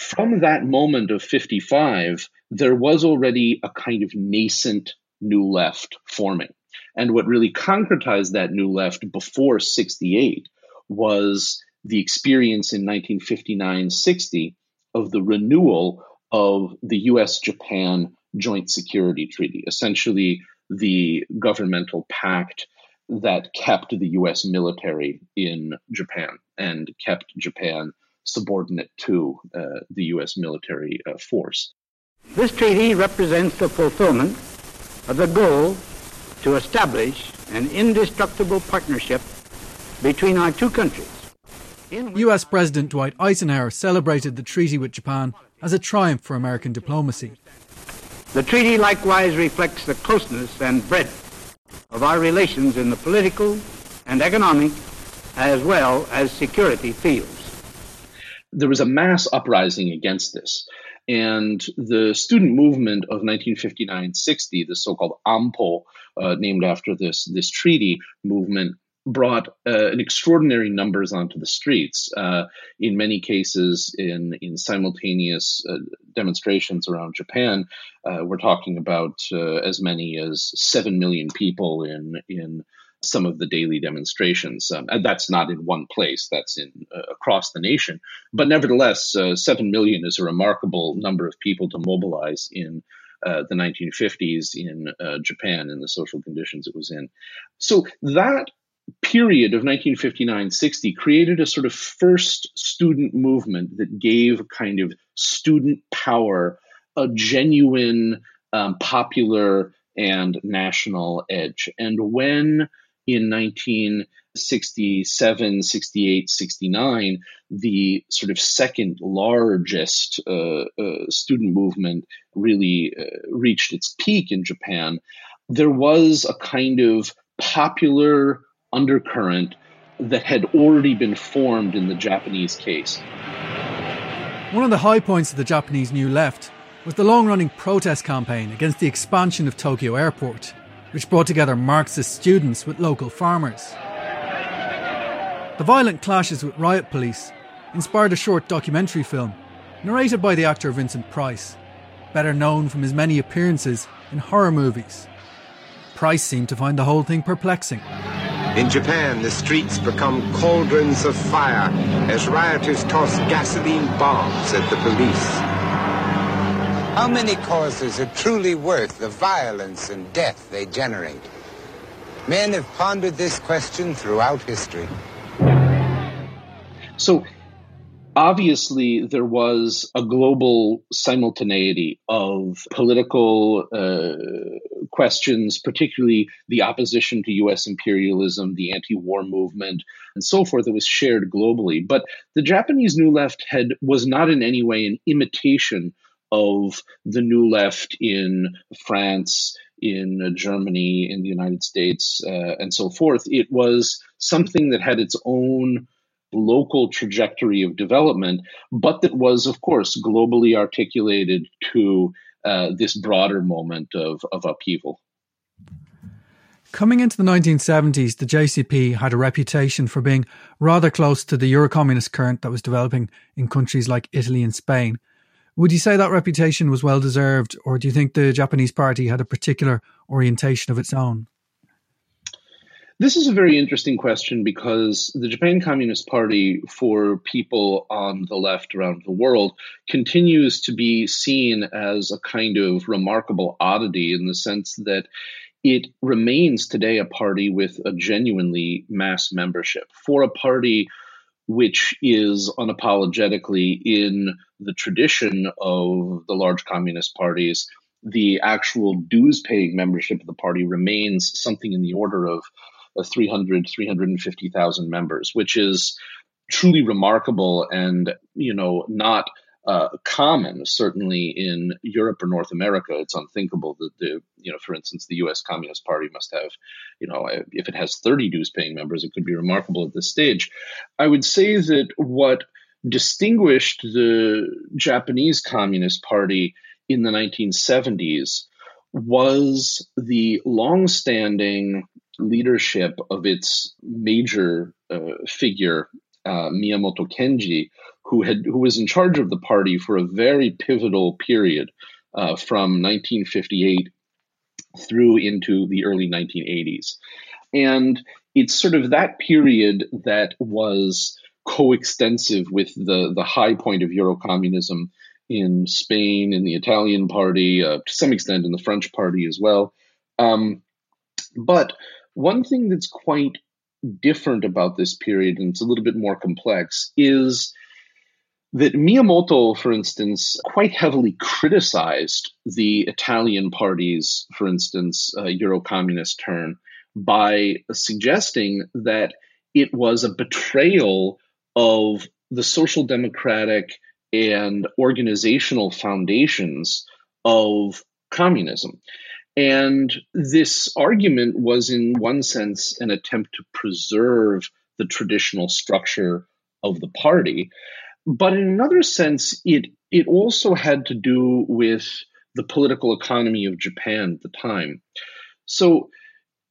from that moment of 55, there was already a kind of nascent new left forming. And what really concretized that new left before 68 was the experience in 1959 60 of the renewal of the US Japan Joint Security Treaty, essentially the governmental pact that kept the US military in Japan and kept Japan subordinate to uh, the US military uh, force.
This treaty represents the fulfillment of the goal to establish an indestructible partnership between our two countries.
US President Dwight Eisenhower celebrated the treaty with Japan as a triumph for American diplomacy.
The treaty likewise reflects the closeness and breadth of our relations in the political and economic as well as security fields.
There was a mass uprising against this. And the student movement of 1959-60, the so-called AMPO, uh, named after this this treaty movement, brought uh, an extraordinary numbers onto the streets. Uh, in many cases, in in simultaneous uh, demonstrations around Japan, uh, we're talking about uh, as many as seven million people in in some of the daily demonstrations. Um, that's not in one place, that's in uh, across the nation. But nevertheless, uh, 7 million is a remarkable number of people to mobilize in uh, the 1950s in uh, Japan and the social conditions it was in. So that period of 1959-60 created a sort of first student movement that gave kind of student power a genuine um, popular and national edge. And when in 1967, 68, 69, the sort of second largest uh, uh, student movement really uh, reached its peak in Japan, there was a kind of popular undercurrent that had already been formed in the Japanese case.
One of the high points of the Japanese New Left was the long running protest campaign against the expansion of Tokyo Airport, which brought together Marxist students with local farmers. The violent clashes with riot police inspired a short documentary film narrated by the actor Vincent Price, better known from his many appearances in horror movies. Price seemed to find the whole thing perplexing.
In Japan, the streets become cauldrons of fire as rioters toss gasoline bombs at the police. How many causes are truly worth the violence and death they generate? Men have pondered this question throughout history.
So obviously there was a global simultaneity of political uh, questions, particularly the opposition to US imperialism, the anti war movement, and so forth, that was shared globally. But the Japanese New Left had was not in any way an imitation of the New Left in France, in Germany, in the United States, uh, and so forth. It was something that had its own local trajectory of development, but that was, of course, globally articulated to uh, this broader moment of, of upheaval.
Coming into the 1970s, the JCP had a reputation for being rather close to the Eurocommunist current that was developing in countries like Italy and Spain. Would you say that reputation was well deserved, or do you think the Japanese party had a particular orientation of its own?
This is a very interesting question because the Japan Communist Party, for people on the left around the world, continues to be seen as a kind of remarkable oddity in the sense that it remains today a party with a genuinely mass membership. For a party which is unapologetically in the tradition of the large communist parties, the actual dues paying membership of the party remains something in the order of uh, 300, 350,000 members, which is truly remarkable and, you know, not uh, common, certainly in Europe or North America. It's unthinkable that the, you know, for instance, the U.S. Communist Party must have, you know, if it has 30 dues-paying members, it could be remarkable at this stage. I would say that what distinguished the Japanese Communist Party in the 1970s was the long-standing leadership of its major uh, figure, uh, Miyamoto Kenji, who had who was in charge of the party for a very pivotal period uh, from 1958 through into the early 1980s, and it's sort of that period that was coextensive with the the high point of Eurocommunism in Spain, in the Italian party, uh, to some extent in the French party as well. Um, but one thing that's quite different about this period, and it's a little bit more complex, is that Miyamoto, for instance, quite heavily criticized the Italian party's, for instance, uh, Euro communist turn by suggesting that it was a betrayal of the social democratic and organizational foundations of communism. And this argument was, in one sense, an attempt to preserve the traditional structure of the party. But in another sense, it, it also had to do with the political economy of Japan at the time. So,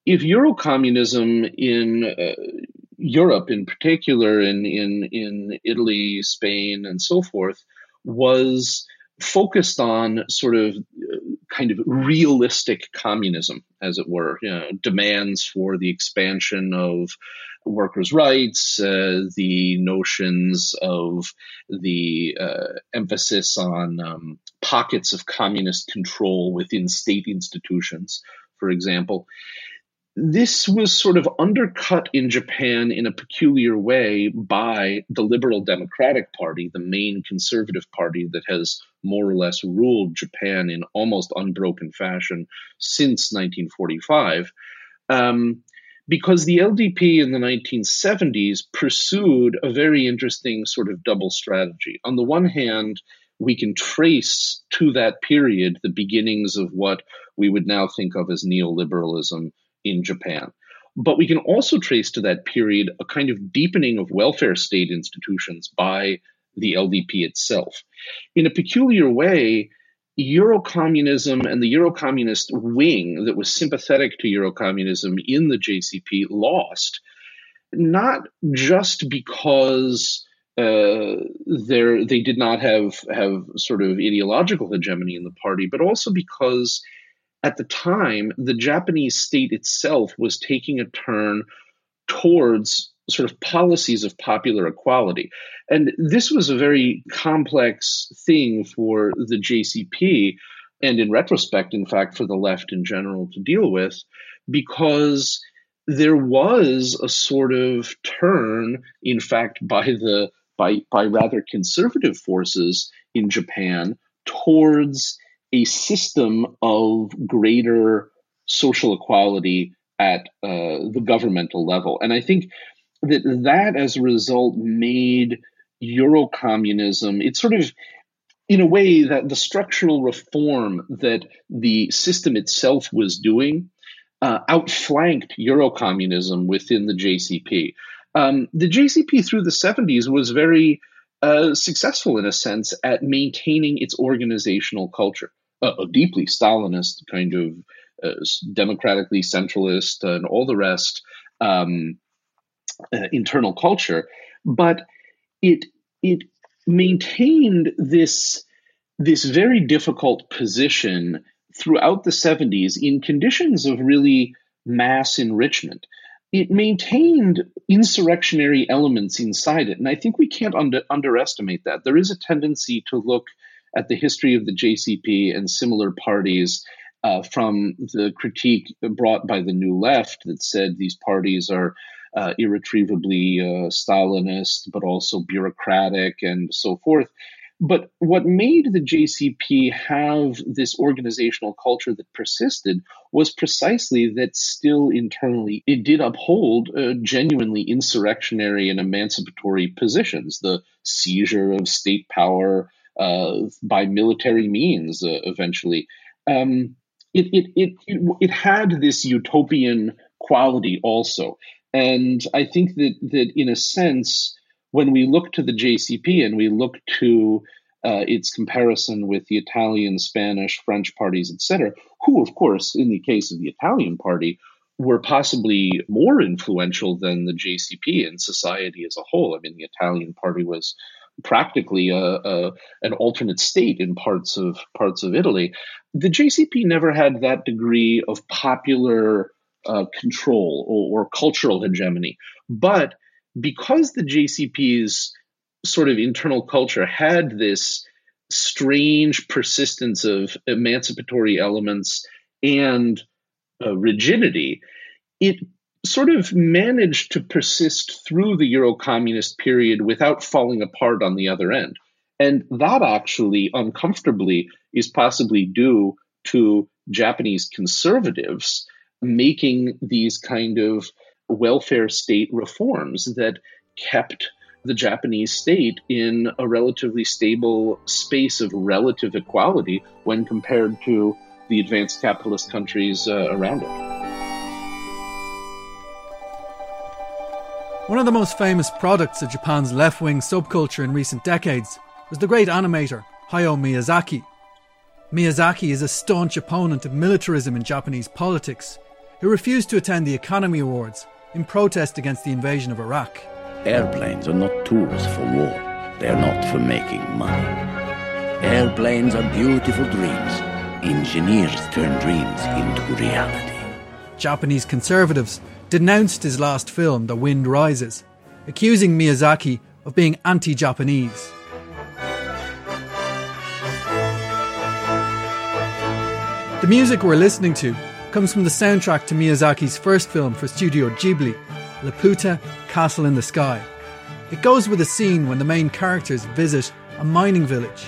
if Eurocommunism in uh, Europe, in particular, in, in, in Italy, Spain, and so forth, was focused on sort of uh, kind of realistic communism, as it were, you know, demands for the expansion of workers' rights, uh, the notions of the uh, emphasis on um, pockets of communist control within state institutions, for example this was sort of undercut in Japan in a peculiar way by the Liberal Democratic Party, the main conservative party that has more or less ruled Japan in almost unbroken fashion since 1945. Um, because the LDP in the 1970s pursued a very interesting sort of double strategy. On the one hand, we can trace to that period the beginnings of what we would now think of as neoliberalism in Japan. But we can also trace to that period a kind of deepening of welfare state institutions by the LDP itself. In a peculiar way, Eurocommunism and the Eurocommunist wing that was sympathetic to Eurocommunism in the JCP lost, not just because uh, they did not have have sort of ideological hegemony in the party, but also because at the time, the Japanese state itself was taking a turn towards sort of policies of popular equality. And this was a very complex thing for the JCP, and in retrospect, in fact, for the left in general to deal with, because there was a sort of turn, in fact, by the by by rather conservative forces in Japan towards a system of greater social equality at uh, the governmental level. And I think that that, as a result, made Eurocommunism, it sort of in a way that the structural reform that the system itself was doing uh, outflanked Eurocommunism within the JCP. Um, the JCP through the 70s was very uh, successful in a sense at maintaining its organizational culture a, deeply Stalinist kind of uh, democratically centralist and all the rest um, uh, internal culture, but it it maintained this this very difficult position throughout the 70s in conditions of really mass enrichment. It maintained insurrectionary elements inside it, and I think we can't under, underestimate that. There is a tendency to look at the history of the JCP and similar parties uh, from the critique brought by the New Left that said these parties are uh, irretrievably uh, Stalinist, but also bureaucratic and so forth. But what made the JCP have this organizational culture that persisted was precisely that still internally it did uphold uh, genuinely insurrectionary and emancipatory positions, the seizure of state power, by military means uh, eventually. Um, it, it, it, it had this utopian quality also. And I think that, that in a sense, when we look to the JCP and we look to uh, its comparison with the Italian, Spanish, French parties, etc., who, of course, in the case of the Italian party, were possibly more influential than the JCP in society as a whole. I mean, the Italian party was practically a, a, an alternate state in parts of parts of Italy. The JCP never had that degree of popular uh, control or, or cultural hegemony, but because the JCP's sort of internal culture had this strange persistence of emancipatory elements and uh, rigidity, it sort of managed to persist through the Euro communist period without falling apart on the other end. And that actually, uncomfortably, is possibly due to Japanese conservatives making these kind of welfare state reforms that kept the Japanese state in a relatively stable space of relative equality when compared to the advanced capitalist countries uh, around it.
One of the most famous products of Japan's left wing subculture in recent decades was the great animator Hayao Miyazaki. Miyazaki is a staunch opponent of militarism in Japanese politics, who refused to attend the Academy Awards in protest against the invasion of Iraq.
Airplanes are not tools for war, they are not for making money. Airplanes are beautiful dreams. Engineers turn dreams into reality.
Japanese conservatives denounced his last film, The Wind Rises, accusing Miyazaki of being anti Japanese. The music we're listening to comes from the soundtrack to Miyazaki's first film for Studio Ghibli, Laputa Castle in the Sky. It goes with a scene when the main characters visit a mining village.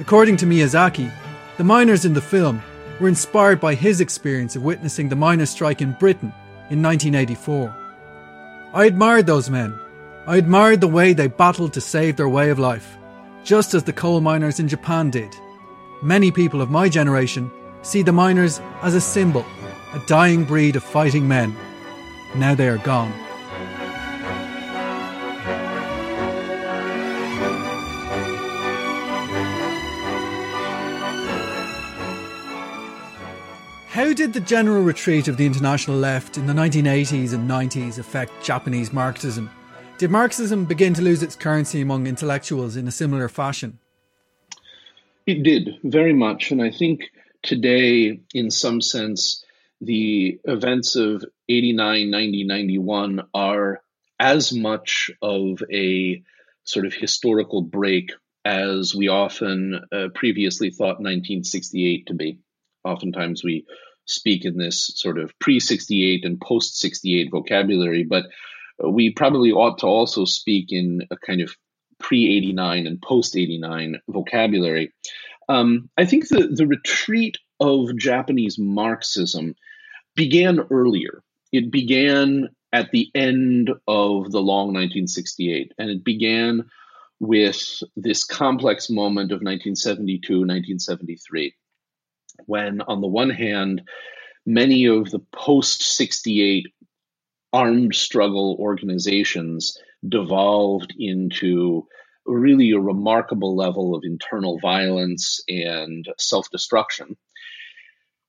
According to Miyazaki, the miners in the film were inspired by his experience of witnessing the miners' strike in Britain in 1984. I admired those men. I admired the way they battled to save their way of life, just as the coal miners in Japan did. Many people of my generation see the miners as a symbol, a dying breed of fighting men. Now they are gone. How did the general retreat of the international left in the 1980s and 90s affect Japanese Marxism? Did Marxism begin to lose its currency among intellectuals in a similar fashion?
It did, very much. And I think today, in some sense, the events of 89, 90, 91 are as much of a sort of historical break as we often uh, previously thought 1968 to be. Oftentimes we speak in this sort of pre 68 and post 68 vocabulary, but we probably ought to also speak in a kind of pre 89 and post 89 vocabulary. Um, I think the, the retreat of Japanese Marxism began earlier. It began at the end of the long 1968, and it began with this complex moment of 1972, 1973, when, on the one hand, many of the post 68 armed struggle organizations devolved into really a remarkable level of internal violence and self destruction,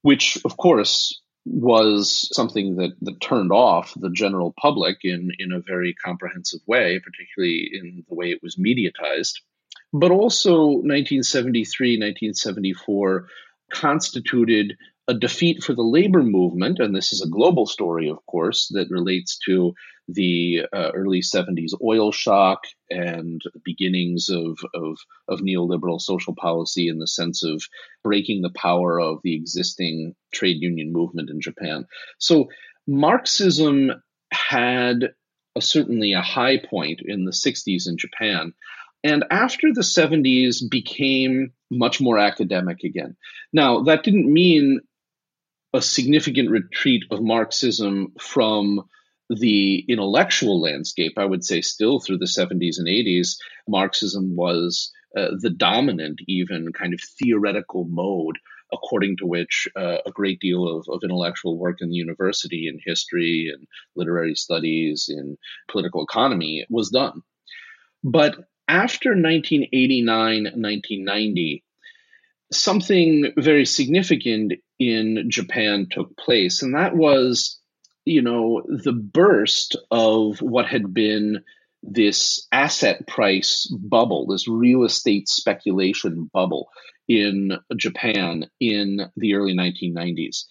which, of course, was something that, that turned off the general public in, in a very comprehensive way, particularly in the way it was mediatized. But also, 1973, 1974 constituted a defeat for the labor movement, and this is a global story, of course, that relates to the uh, early 70s oil shock and beginnings of, of, of, neoliberal social policy in the sense of breaking the power of the existing trade union movement in Japan. So Marxism had a, certainly a high point in the 60s in Japan. And after the 70s became much more academic again. Now, that didn't mean a significant retreat of Marxism from the intellectual landscape, I would say still through the 70s and 80s, Marxism was uh, the dominant, even kind of theoretical mode, according to which uh, a great deal of, of intellectual work in the university, in history, and literary studies, in political economy was done. But after 1989, 1990, something very significant in Japan took place, and that was, you know, the burst of what had been this asset price bubble, this real estate speculation bubble in Japan in the early 1990s.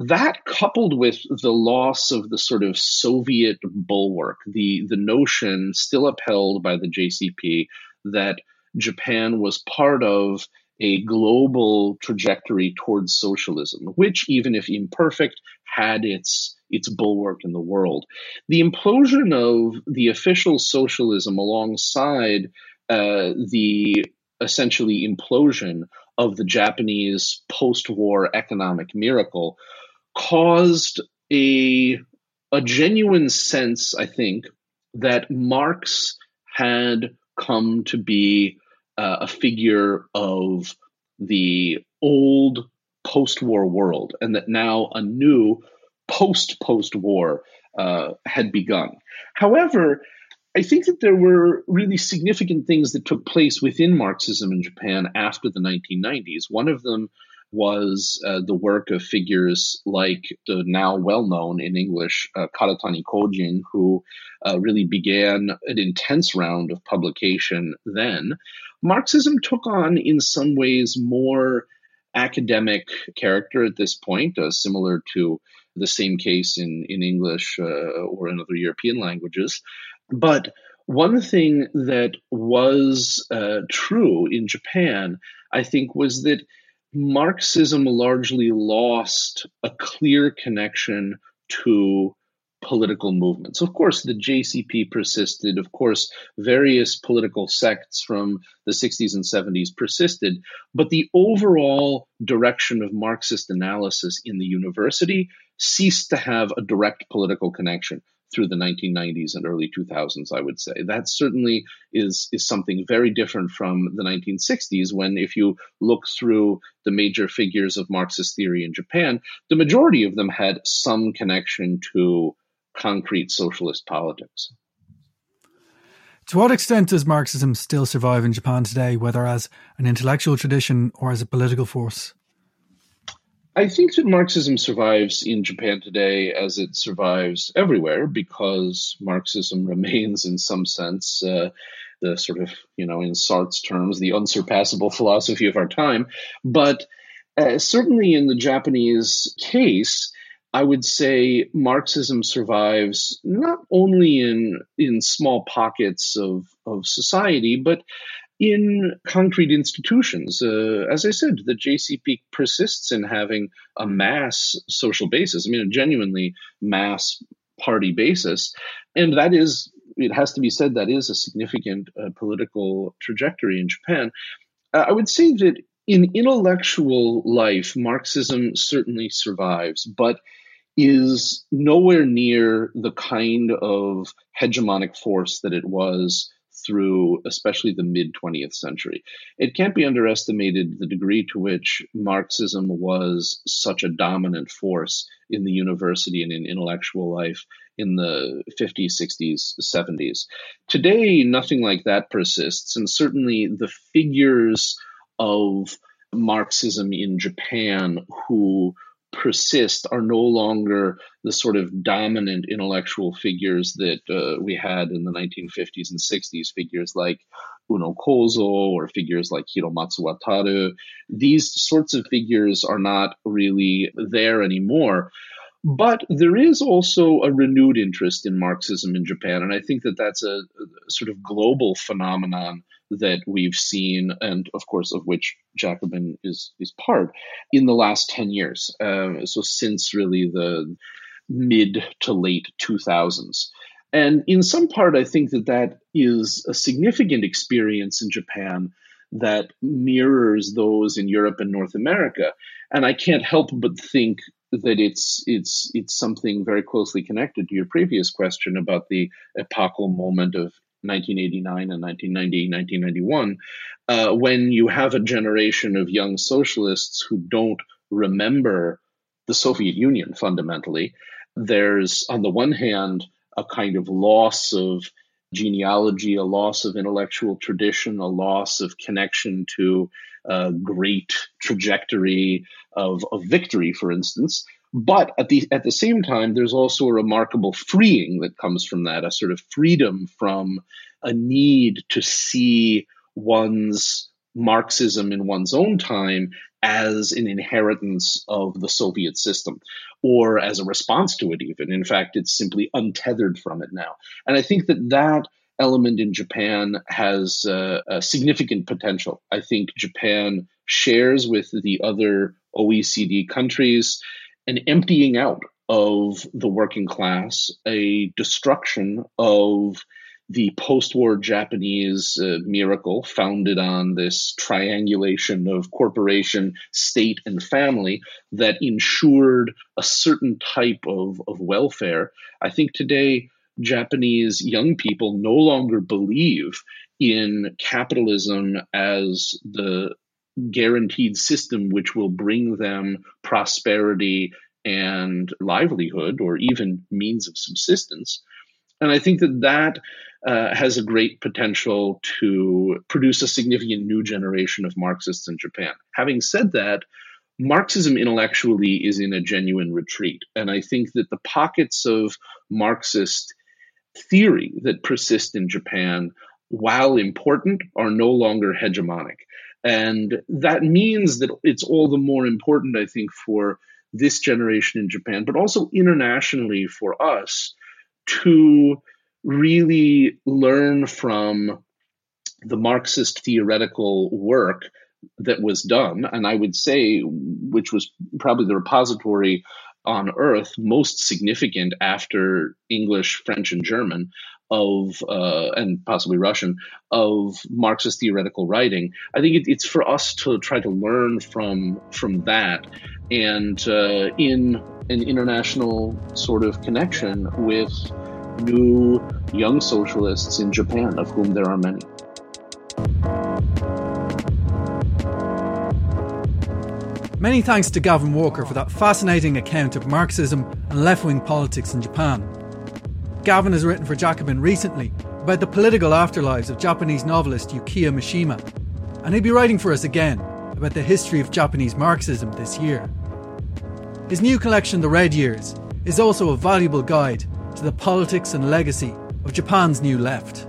That coupled with the loss of the sort of Soviet bulwark, the, the notion still upheld by the JCP that Japan was part of a global trajectory towards socialism, which, even if imperfect, had its its bulwark in the world. The implosion of the official socialism alongside uh, the essentially implosion of the Japanese post-war economic miracle caused a a genuine sense, I think, that Marx had come to be uh, a figure of the old post war world, and that now a new post post war uh, had begun. However, I think that there were really significant things that took place within Marxism in Japan after the 1990s. One of them was uh, the work of figures like the now well known in English uh, Karatani Kojin, who uh, really began an intense round of publication then. Marxism took on, in some ways, more academic character at this point, uh, similar to the same case in, in English uh, or in other European languages. But one thing that was uh, true in Japan, I think, was that Marxism largely lost a clear connection to political movements. Of course, the JCP persisted. Of course, various political sects from the 60s and 70s persisted. But the overall direction of Marxist analysis in the university ceased to have a direct political connection through the 1990s and early 2000s, I would say. That certainly is, is something very different from the 1960s, when if you look through the major figures of Marxist theory in Japan, the majority of them had some connection to concrete socialist politics.
To what extent does Marxism still survive in Japan today, whether as an intellectual tradition or as a political force?
I think that Marxism survives in Japan today as it survives everywhere because Marxism remains, in some sense, uh, the sort of, you know, in Sartre's terms, the unsurpassable philosophy of our time. But uh, certainly in the Japanese case, I would say Marxism survives not only in in small pockets of, of society, but in concrete institutions. Uh, as I said, the JCP persists in having a mass social basis. I mean, a genuinely mass party basis. And that is, it has to be said, that is a significant uh, political trajectory in Japan. Uh, I would say that in intellectual life, Marxism certainly survives, but is nowhere near the kind of hegemonic force that it was through especially the mid 20th century. It can't be underestimated the degree to which Marxism was such a dominant force in the university and in intellectual life in the 50s, 60s, 70s. Today, nothing like that persists, and certainly the figures of Marxism in Japan who persist are no longer the sort of dominant intellectual figures that uh, we had in the 1950s and 60s, figures like Uno Kozo or figures like Hiromatsu Wataru. These sorts of figures are not really there anymore. But there is also a renewed interest in Marxism in Japan, and I think that that's a, a sort of global phenomenon that we've seen, and of course, of which Jacobin is is part in the last ten years. Uh, so since really the mid to late two thousands. And in some part, I think that that is a significant experience in Japan that mirrors those in Europe and North America. And I can't help but think that it's it's it's something very closely connected to your previous question about the epochal moment of 1989 and 1990, 1991, uh, when you have a generation of young socialists who don't remember the Soviet Union fundamentally, there's, on the one hand, a kind of loss of genealogy, a loss of intellectual tradition, a loss of connection to a great trajectory of, of victory, for instance. But at the at the same time, there's also a remarkable freeing that comes from that, a sort of freedom from a need to see one's Marxism in one's own time as an inheritance of the Soviet system or as a response to it, even. In fact, it's simply untethered from it now. And I think that that element in Japan has uh, a significant potential. I think Japan shares with the other OECD countries an emptying out of the working class, a destruction of the post war Japanese uh, miracle founded on this triangulation of corporation, state, and family that ensured a certain type of, of welfare. I think today, Japanese young people no longer believe in capitalism as the guaranteed system which will bring them prosperity and livelihood or even means of subsistence. And I think that that uh, has a great potential to produce a significant new generation of Marxists in Japan. Having said that, Marxism intellectually is in a genuine retreat. And I think that the pockets of Marxist theory that persist in Japan, while important, are no longer hegemonic. And that means that it's all the more important, I think, for this generation in Japan, but also internationally for us to really learn from the Marxist theoretical work that was done, and I would say, which was probably the repository on earth most significant after English, French, and German of uh, and possibly Russian of Marxist theoretical writing. I think it, it's for us to try to learn from from that, and uh, in an international sort of connection with new young socialists in Japan, of whom there are many.
Many thanks to Gavin Walker for that fascinating account of Marxism and left wing politics in Japan. Gavin has written for Jacobin recently about the political afterlives of Japanese novelist Yukio Mishima, and he'll be writing for us again about the history of Japanese Marxism this year. His new collection, The Red Years, is also a valuable guide to the politics and legacy of Japan's new left.